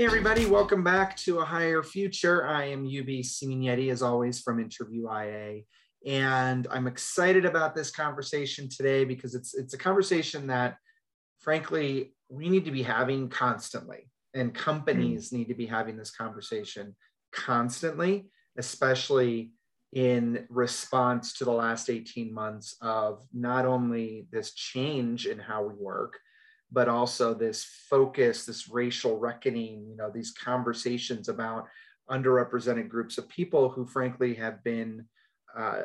Hey, everybody, welcome back to A Higher Future. I am UB Siminetti, as always, from Interview IA. And I'm excited about this conversation today because it's, it's a conversation that, frankly, we need to be having constantly. And companies mm. need to be having this conversation constantly, especially in response to the last 18 months of not only this change in how we work, but also this focus, this racial reckoning, you know, these conversations about underrepresented groups of people who, frankly, have been uh,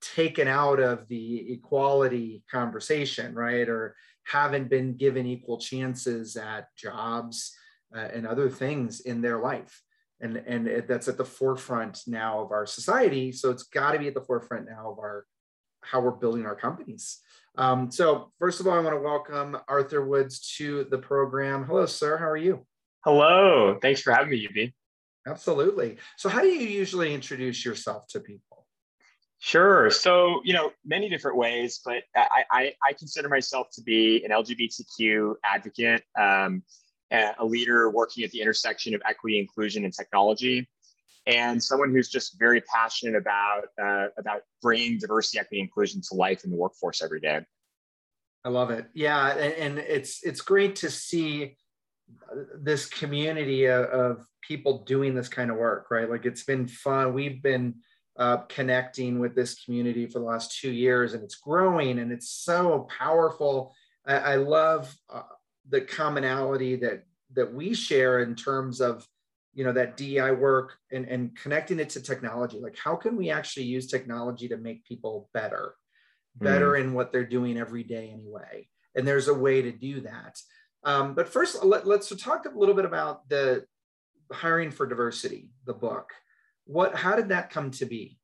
taken out of the equality conversation, right? Or haven't been given equal chances at jobs uh, and other things in their life. And, and it, that's at the forefront now of our society. So it's got to be at the forefront now of our how we're building our companies. Um, so first of all, I want to welcome Arthur Woods to the program. Hello, sir. How are you? Hello. Thanks for having me, UB. Absolutely. So how do you usually introduce yourself to people? Sure. So, you know, many different ways, but I, I, I consider myself to be an LGBTQ advocate, um, a leader working at the intersection of equity, inclusion, and technology and someone who's just very passionate about uh, about bringing diversity, equity, inclusion to life in the workforce every day. I love it. Yeah, and, and it's it's great to see this community of, of, people doing this kind of work, right? Like it's been fun. We've been uh, connecting with this community for the last two years, and it's growing, and it's so powerful. I, I love uh, the commonality that that we share in terms of you know that DEI work and, and connecting it to technology. Like how can we actually use technology to make people better, better mm. in what they're doing every day anyway? And there's a way to do that. Um, but first, let, let's talk a little bit about the hiring for diversity, the book. What how did that come to be?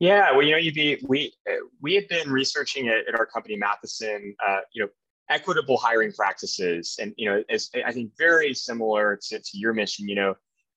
Yeah, well, you know, be we we had been researching it at our company Mathison, uh, you know, equitable hiring practices and you know as i think very similar to, to your mission you know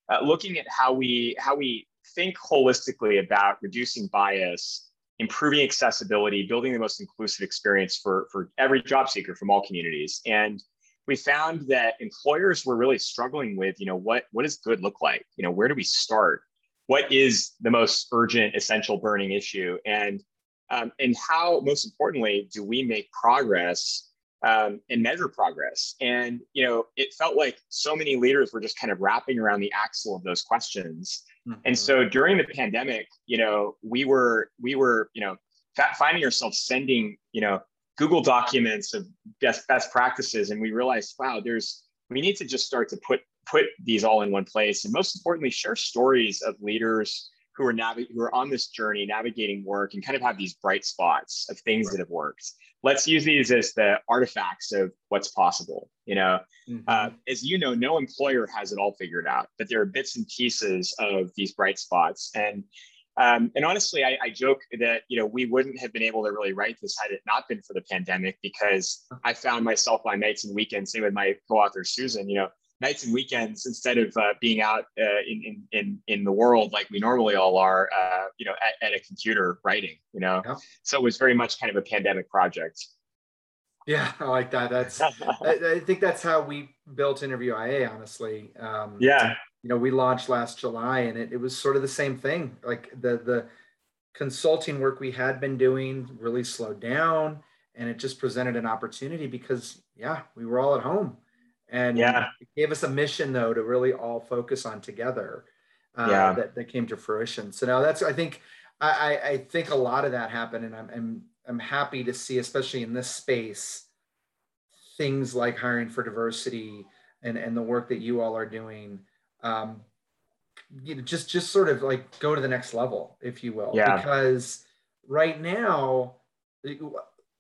uh, looking at how we how we think holistically about reducing bias improving accessibility building the most inclusive experience for for every job seeker from all communities. And we found that employers were really struggling with you know what what does good look like? You know where do we start? What is the most urgent essential burning issue? And um, and how most importantly do we make progress um, and measure progress. And you know, it felt like so many leaders were just kind of wrapping around the axle of those questions. Mm-hmm. And so during the pandemic, you know, we were we were you know finding ourselves sending you know Google documents of best best practices, and we realized, wow, there's we need to just start to put put these all in one place, and most importantly, share stories of leaders who are navig- who are on this journey navigating work and kind of have these bright spots of things right. that have worked let's use these as the artifacts of what's possible you know mm-hmm. uh, as you know no employer has it all figured out but there are bits and pieces of these bright spots and um, and honestly I, I joke that you know we wouldn't have been able to really write this had it not been for the pandemic because i found myself on nights and weekends same with my co-author susan you know nights and weekends instead of uh, being out uh, in, in, in, in the world like we normally all are, uh, you know, at, at, a computer writing, you know? Yeah. So it was very much kind of a pandemic project. Yeah, I like that. That's, I, I, think that's how we built Interview IA, honestly. Um, yeah. You know, we launched last July and it, it was sort of the same thing. Like the, the consulting work we had been doing really slowed down and it just presented an opportunity because yeah, we were all at home and yeah. it gave us a mission though to really all focus on together uh, yeah. that, that came to fruition so now that's i think i i think a lot of that happened and i'm i'm, I'm happy to see especially in this space things like hiring for diversity and and the work that you all are doing um, you know just just sort of like go to the next level if you will yeah. because right now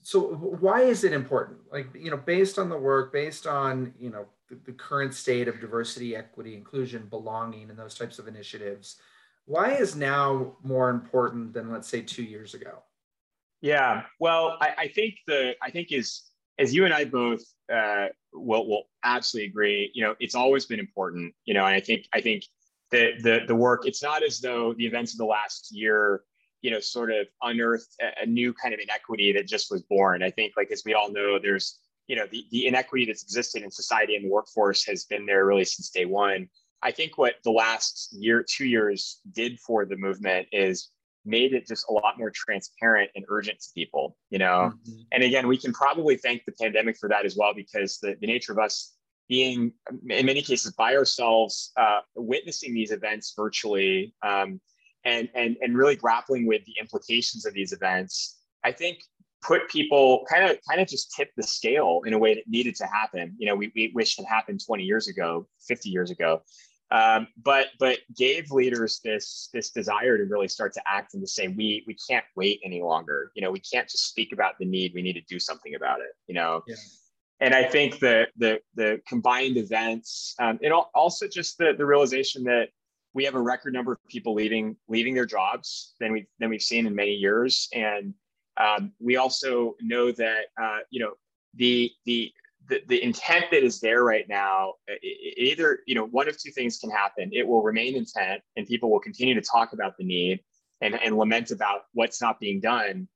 so why is it important? Like you know based on the work based on you know the, the, current state of diversity equity inclusion belonging and those types of initiatives why is now more important than let's say two years ago? Yeah well i, I think the i think is as you and i both uh, will will absolutely agree you know it's always been important you know and i think i think the the the work it's not as though the events of the last year you know, sort of unearthed a, new kind of inequity that just was born. I think, like as we all know, there's you know the, the inequity that's existed in society and the workforce has been there really since day one i think what the last year two years did for the movement is made it just a lot more transparent and urgent to people you know mm-hmm. and again we can probably thank the pandemic for that as well because the, the nature of us being in many cases by ourselves uh, witnessing these events virtually um, and, and, and really grappling with the implications of these events i think put people kind of kind of just tip the scale in a way that needed to happen. You know, we, we wish had happened 20 years ago, 50 years ago. Um, but but gave leaders this this desire to really start to act and to say we we can't wait any longer. You know, we can't just speak about the need. We need to do something about it. You know. Yeah. And I think the the the combined events, um, and also just the the realization that we have a record number of people leaving leaving their jobs than we than we've seen in many years, and um, we also know that uh, you know the, the the the intent that is there right now. It, it either you know one of two things can happen. It will remain intent, and people will continue to talk about the need and, and lament about what's not being done,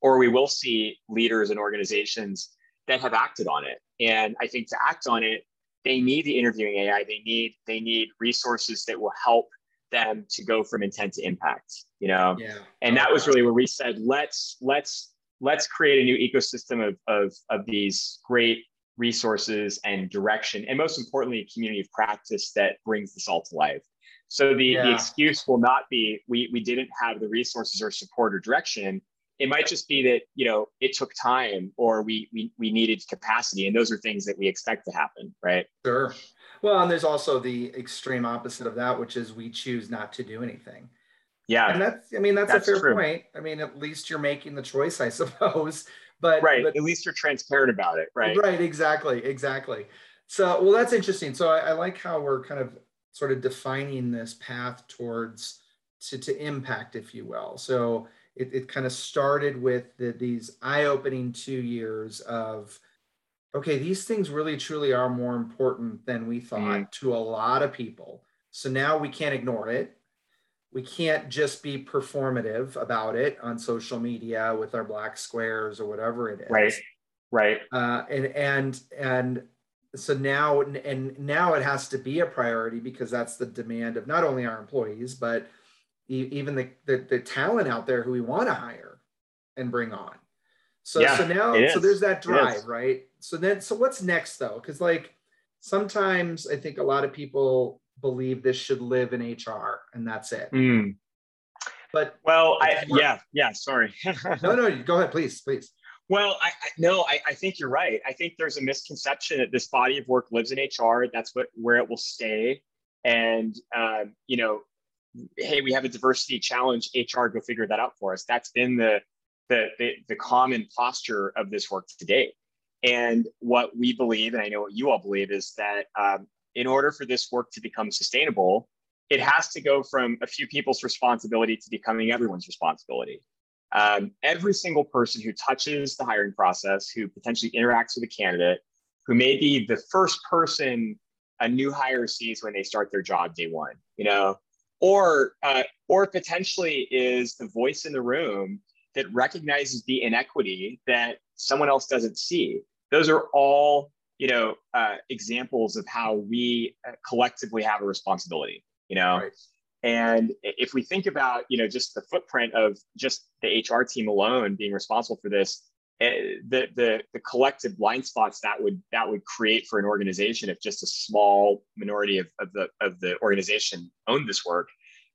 or we will see leaders and organizations that have acted on it. And I think to act on it, they need the interviewing AI. They need they need resources that will help them to go from intent to impact you know yeah. and that was really where we said let's let's let's create a new ecosystem of, of of these great resources and direction and most importantly a community of practice that brings this all to life so the, yeah. the excuse will not be we we didn't have the resources or support or direction it might just be that you know it took time or we we, we needed capacity and those are things that we expect to happen right sure well, and there's also the extreme opposite of that, which is we choose not to do anything. Yeah. And that's, I mean, that's, that's a fair true. point. I mean, at least you're making the choice, I suppose. But right. But, at least you're transparent about it. Right. Right. Exactly. Exactly. So, well, that's interesting. So I, I like how we're kind of sort of defining this path towards to, to impact, if you will. So it, it kind of started with the, these eye-opening two years of okay, these things really truly are more important than we thought mm. to a lot of people. So now we can't ignore it. We can't just be performative about it on social media with our black squares or whatever it is. Right. Right. Uh, and and and so now and now it has to be a priority because that's the demand of not only our employees but even the, the, the talent out there who we want to hire and bring on. So yeah, so now so there's that drive, right? So then so what's next though? Because like sometimes I think a lot of people believe this should live in HR and that's it. Mm. But well, I yeah, yeah, sorry. no, no, go ahead, please, please. Well, I, I no, I, I think you're right. I think there's a misconception that this body of work lives in HR. That's what where it will stay. And um, you know, hey, we have a diversity challenge. HR, go figure that out for us. That's been the the, the, the common posture of this work today. And what we believe, and I know what you all believe, is that um, in order for this work to become sustainable, it has to go from a few people's responsibility to becoming everyone's responsibility. Um, every single person who touches the hiring process, who potentially interacts with a candidate, who may be the first person a new hire sees when they start their job day one, you know, or uh, or potentially is the voice in the room that recognizes the inequity that someone else doesn't see. Those are all, you know, uh, examples of how we uh, collectively have a responsibility. You know, right. and if we think about, you know, just the footprint of just the HR team alone being responsible for this, the the the collective blind spots that would that would create for an organization if just a small minority of, of the of the organization owned this work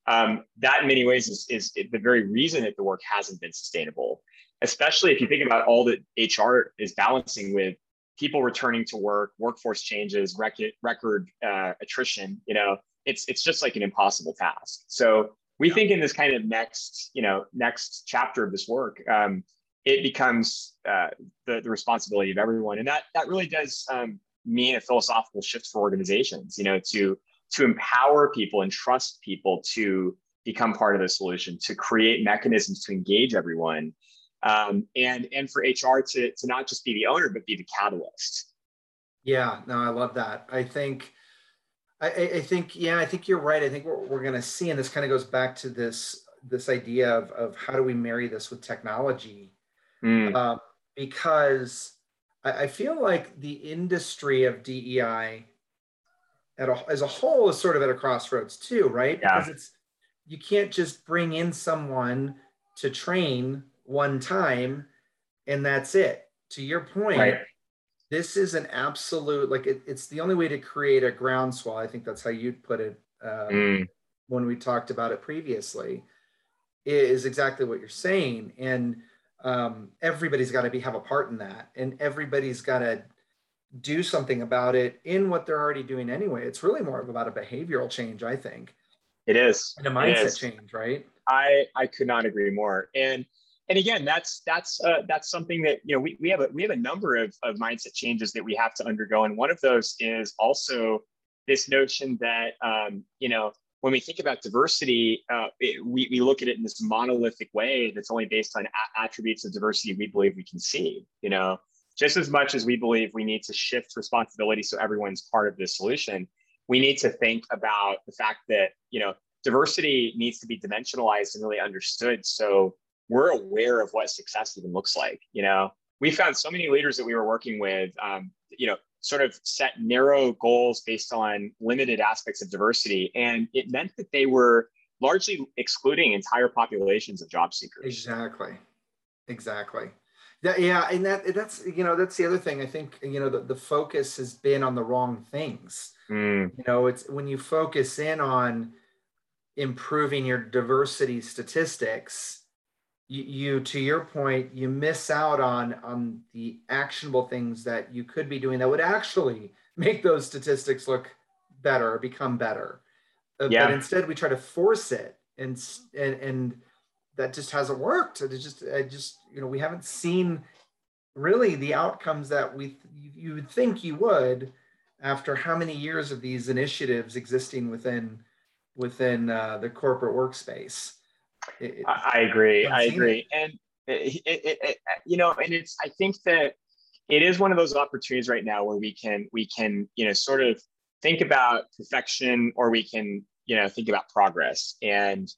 um, that in many ways is, is the very reason that the work hasn't been sustainable, especially if you think about all that HR is balancing with people returning to work, workforce changes, record, record uh, attrition, you know, it's, it's just like an impossible task. So we think in this kind of next, you know, next chapter of this work, um, it becomes uh, the, the responsibility of everyone. And that, that really does um, mean a philosophical shift for organizations, you know, to to empower people and trust people to become part of the solution, to create mechanisms to engage everyone, um, and and for HR to to not just be the owner but be the catalyst. Yeah, no, I love that. I think. I, I think yeah, I think you're right. I think what we're going to see, and this kind of goes back to this this idea of, of how do we marry this with technology, mm. uh, because I, I feel like the industry of DEI at a, as a whole is sort of at a crossroads too, right? Yeah. Because it's you can't just bring in someone to train one time and that's it. To your point, right. this is an absolute like it, it's the only way to create a groundswell. I think that's how you'd put it um, Mm. when we talked about it previously. Is exactly what you're saying, and um, everybody's got to be have a part in that, and everybody's got to do something about it in what they're already doing anyway. It's really more of about a behavioral change, I think, It is. and a mindset change, right? I I could not agree more. And and again, that's that's uh, that's something that you know we, we have a we have a number of, of mindset changes that we have to undergo, and one of those is also this notion that um, you know when we think about diversity, uh, it, we we look at it in this monolithic way that's only based on a- attributes of diversity we believe we can see. You know, just as much as we believe we need to shift responsibility so everyone's part of the solution, we need to think about the fact that you know diversity needs to be dimensionalized and really understood so we're aware of what success even looks like you know we found so many leaders that we were working with um, you know sort of set narrow goals based on limited aspects of diversity and it meant that they were largely excluding entire populations of job seekers Exactly. Exactly. That, yeah, and that that's you know that's the other thing. I think you know the, the focus has been on the wrong things. Mm, You know, it's when you focus in on improving your diversity statistics, you, you to your point, you miss out on on the actionable things that you could be doing that would actually make those statistics look better, or become better. Uh, Yeah. But instead, we try to force it, and and and that just hasn't worked. It just, I just, you know, we haven't seen really the outcomes that we you, you would think you would after how many years of these initiatives existing within within uh, the corporate workspace. It- I, I agree. I agree. And it, it, it, it- you know, and it's I think that it is one of those opportunities right now where we can we can you know sort of think about perfection or we can you know think about progress and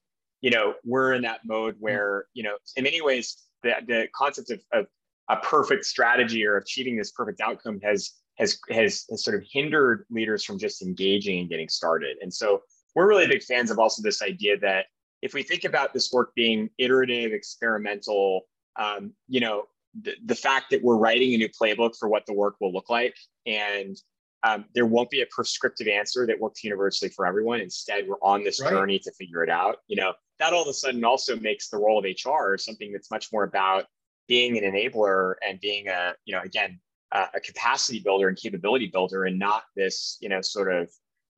you know we're in that mode where you know in many ways the, the concept of, of a perfect strategy or achieving this perfect outcome has has has has sort of hindered leaders from just engaging and getting started and so we're really big fans of also this idea that if we think about this work being iterative, experimental, um, you know, the, the fact that we're writing a new playbook for what the work will look like, and um, there won't be a prescriptive answer that works universally for everyone. Instead, we're on this Right. journey to figure it out. You know, that all of a sudden also makes the role of HR something that's much more about being an enabler and being a, you know, again, uh, a capacity builder and capability builder, and not this, you know, sort of,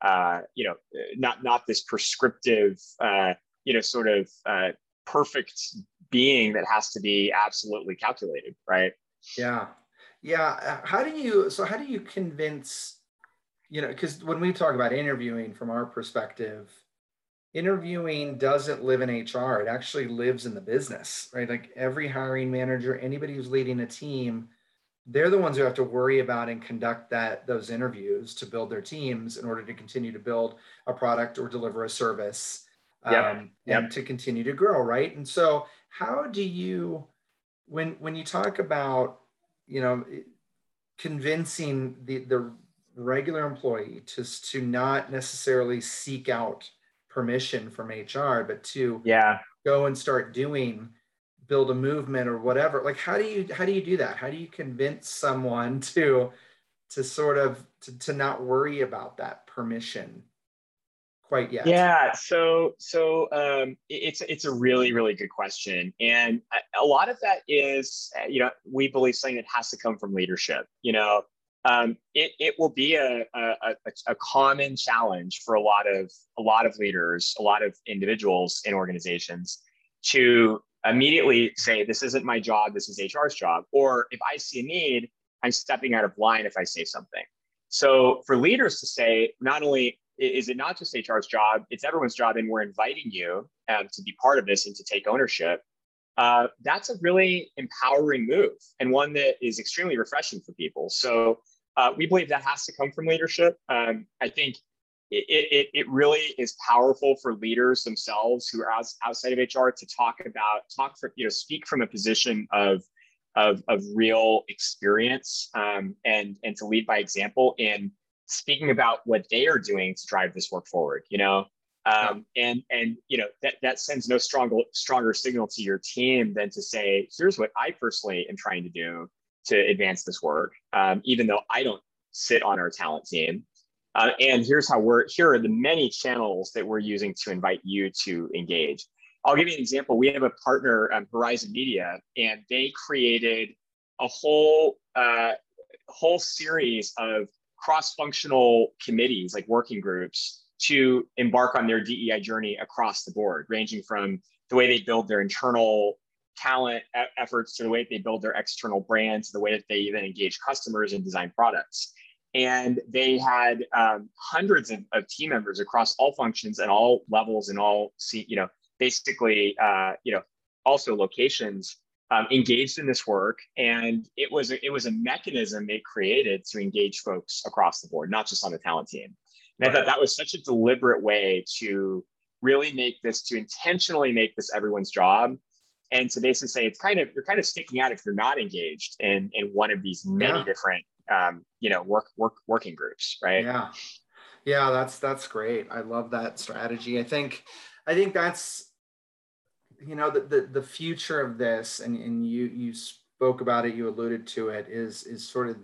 uh, you know, not not this prescriptive. Uh, you know sort of uh, perfect being that has to be absolutely calculated right yeah, yeah. Uh, How do you? So how do you convince? You know, because when we talk about interviewing from our perspective, interviewing doesn't live in HR. It actually lives in the business, right? Like every hiring manager, anybody who's leading a team, they're the ones who have to worry about and conduct that those interviews to build their teams in order to continue to build a product or deliver a service Yep. um, Yep. and to continue to grow right and so how do you when when you talk about you know convincing the the regular employee to to not necessarily seek out permission from hr but to yeah go and start doing build a movement or whatever like how do you how do you do that how do you convince someone to to sort of to, to not worry about that permission quite yet. Yeah so so um, it's it's a really really good question. And a, lot of that is uh, you know we believe something that has to come from leadership you know? Um, it, it will be a, a, a, common challenge for a lot of a lot of leaders a lot of individuals in organizations to immediately say this isn't my job this is hr's job or if i see a need i'm stepping out of line if i say something. So for leaders to say not only is it not just hr's job it's everyone's job and we're inviting you um, to be part of this and to take ownership uh, that's a really empowering move and one that is extremely refreshing for people. So uh, we believe that has to come from leadership. Um, i think it, it, it really is powerful for leaders themselves who are outs- outside of HR to talk about, talk for, you know, speak from a position of of, of real experience um, and and to lead by example in speaking about what they are doing to drive this work forward you know? Um, and and you know that that sends no stronger stronger signal to your team than to say here's what i personally am trying to do to advance this work um, even though i don't sit on our talent team. Uh, and here's how we're here are the many channels that we're using to invite you to engage. I'll give you an example. We have a partner, um, Horizon Media, and they created a whole uh, whole series of cross-functional committees, like working groups, to embark on their DEI journey across the board, ranging from the way they build their internal talent efforts to the way they build their external brands, to the way that they even engage customers and design products. And they had um, hundreds of, of, team members across all functions and all levels and all, you know, basically, uh, you know, also locations um, engaged in this work, and it was a, it was a mechanism they created to engage folks across the board, not just on the talent team. And I thought that was such a deliberate way to really make this to intentionally make this everyone's job and to basically say it's kind of you're kind of sticking out if you're not engaged in in one of these many yeah. different um, you know work work working groups right? Yeah. Yeah that's that's great. I love that strategy. I think i think that's you know the, the, the future of this and, and you you spoke about it you alluded to it is is sort of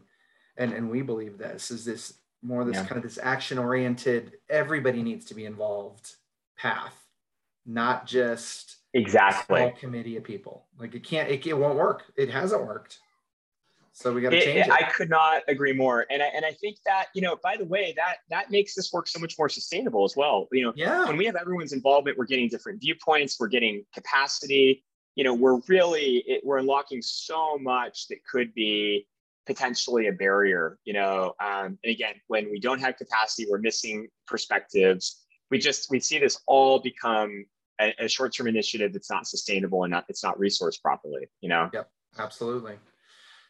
and and we believe this is this more this yeah. kind of this action oriented everybody needs to be involved path not just exactly. a committee of people. Like it can't it, it won't work. It hasn't worked so we got to change it, it. I could not agree more. And I, and I think that, you know, by the way, that, that makes this work so much more sustainable as well. You know, yeah. when we have everyone's involvement, we're getting different viewpoints, we're getting capacity, you know, we're really, it, we're unlocking so much that could be potentially a barrier, you know? Um, and again, when we don't have capacity, we're missing perspectives. We just, we see this all become a, a short-term initiative that's not sustainable and not, it's not resourced properly, you know? Yep, absolutely.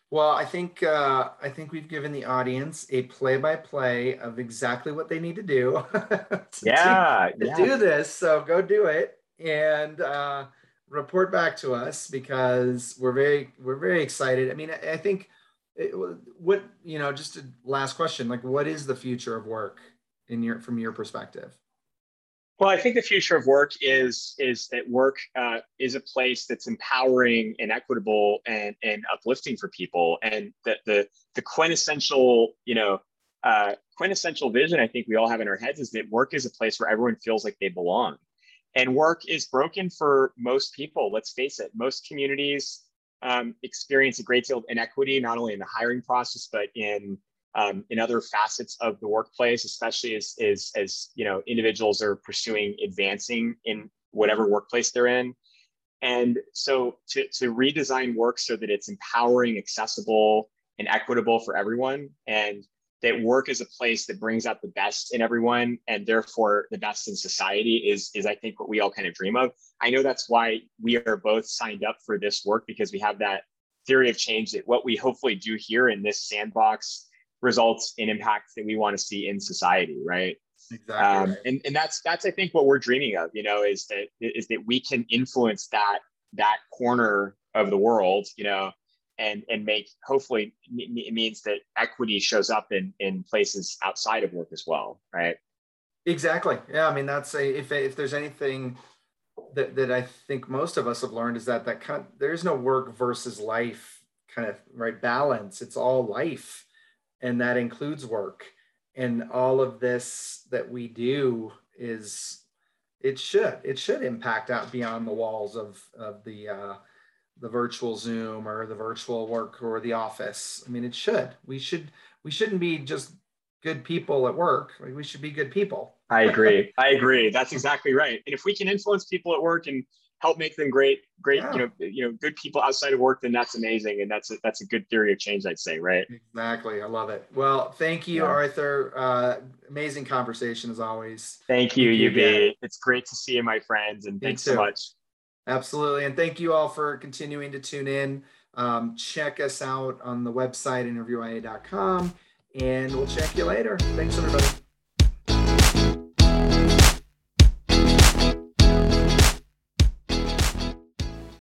Well, I think uh, I think we've given the audience a play-by-play of exactly what they need to do. to yeah, do, to yeah. do this. So go do it and uh, report back to us because we're very we're very excited. I mean, I, I think it, what you know. Just a last question: like, what is the future of work in your from your perspective? Well, I think the future of work is is that work uh, is a place that's empowering and equitable and and uplifting for people, and that the the quintessential you know uh, quintessential vision I think we all have in our heads is that work is a place where everyone feels like they belong, and work is broken for most people. Let's face it, most communities um, experience a great deal of inequity, not only in the hiring process but in um, in other facets of the workplace, especially as, as, as you know individuals are pursuing advancing in whatever workplace they're in. And so to, to redesign work so that it's empowering, accessible, and equitable for everyone, and that work is a place that brings out the best in everyone and therefore the best in society is, is I think what we all kind of dream of. I know that's why we are both signed up for this work because we have that theory of change that what we hopefully do here in this sandbox results in impacts that we want to see in society, right? Exactly. Um, right. And, and that's that's I think what we're dreaming of, you know, is that is that we can influence that that corner of the world, you know, and and make hopefully it means that equity shows up in in places outside of work as well, right? Exactly. Yeah, I mean that's a if if there's anything that that I think most of us have learned is that that kind of, there is no work versus life kind of right balance. It's all life and that includes work. And all of this that we do is it should it should impact out beyond the walls of of the uh, the virtual zoom or the virtual work or the office. I mean it should. We should we shouldn't be just good people at work. We should be good people. I agree. I agree. That's exactly right. And if we can influence people at work and help make them great, great, yeah. you know, you know, good people outside of work, then that's amazing. And that's a, that's a good theory of change, I'd say, right? Exactly. I love it. Well, thank you, yeah. Arthur. Uh, amazing conversation as always. Thank you, thank UB. You it's great to see you, my friends, and Me thanks too. so much. Absolutely. And thank you all for continuing to tune in. Um, check us out on the website interviewia.com and we'll check you later. Thanks, everybody.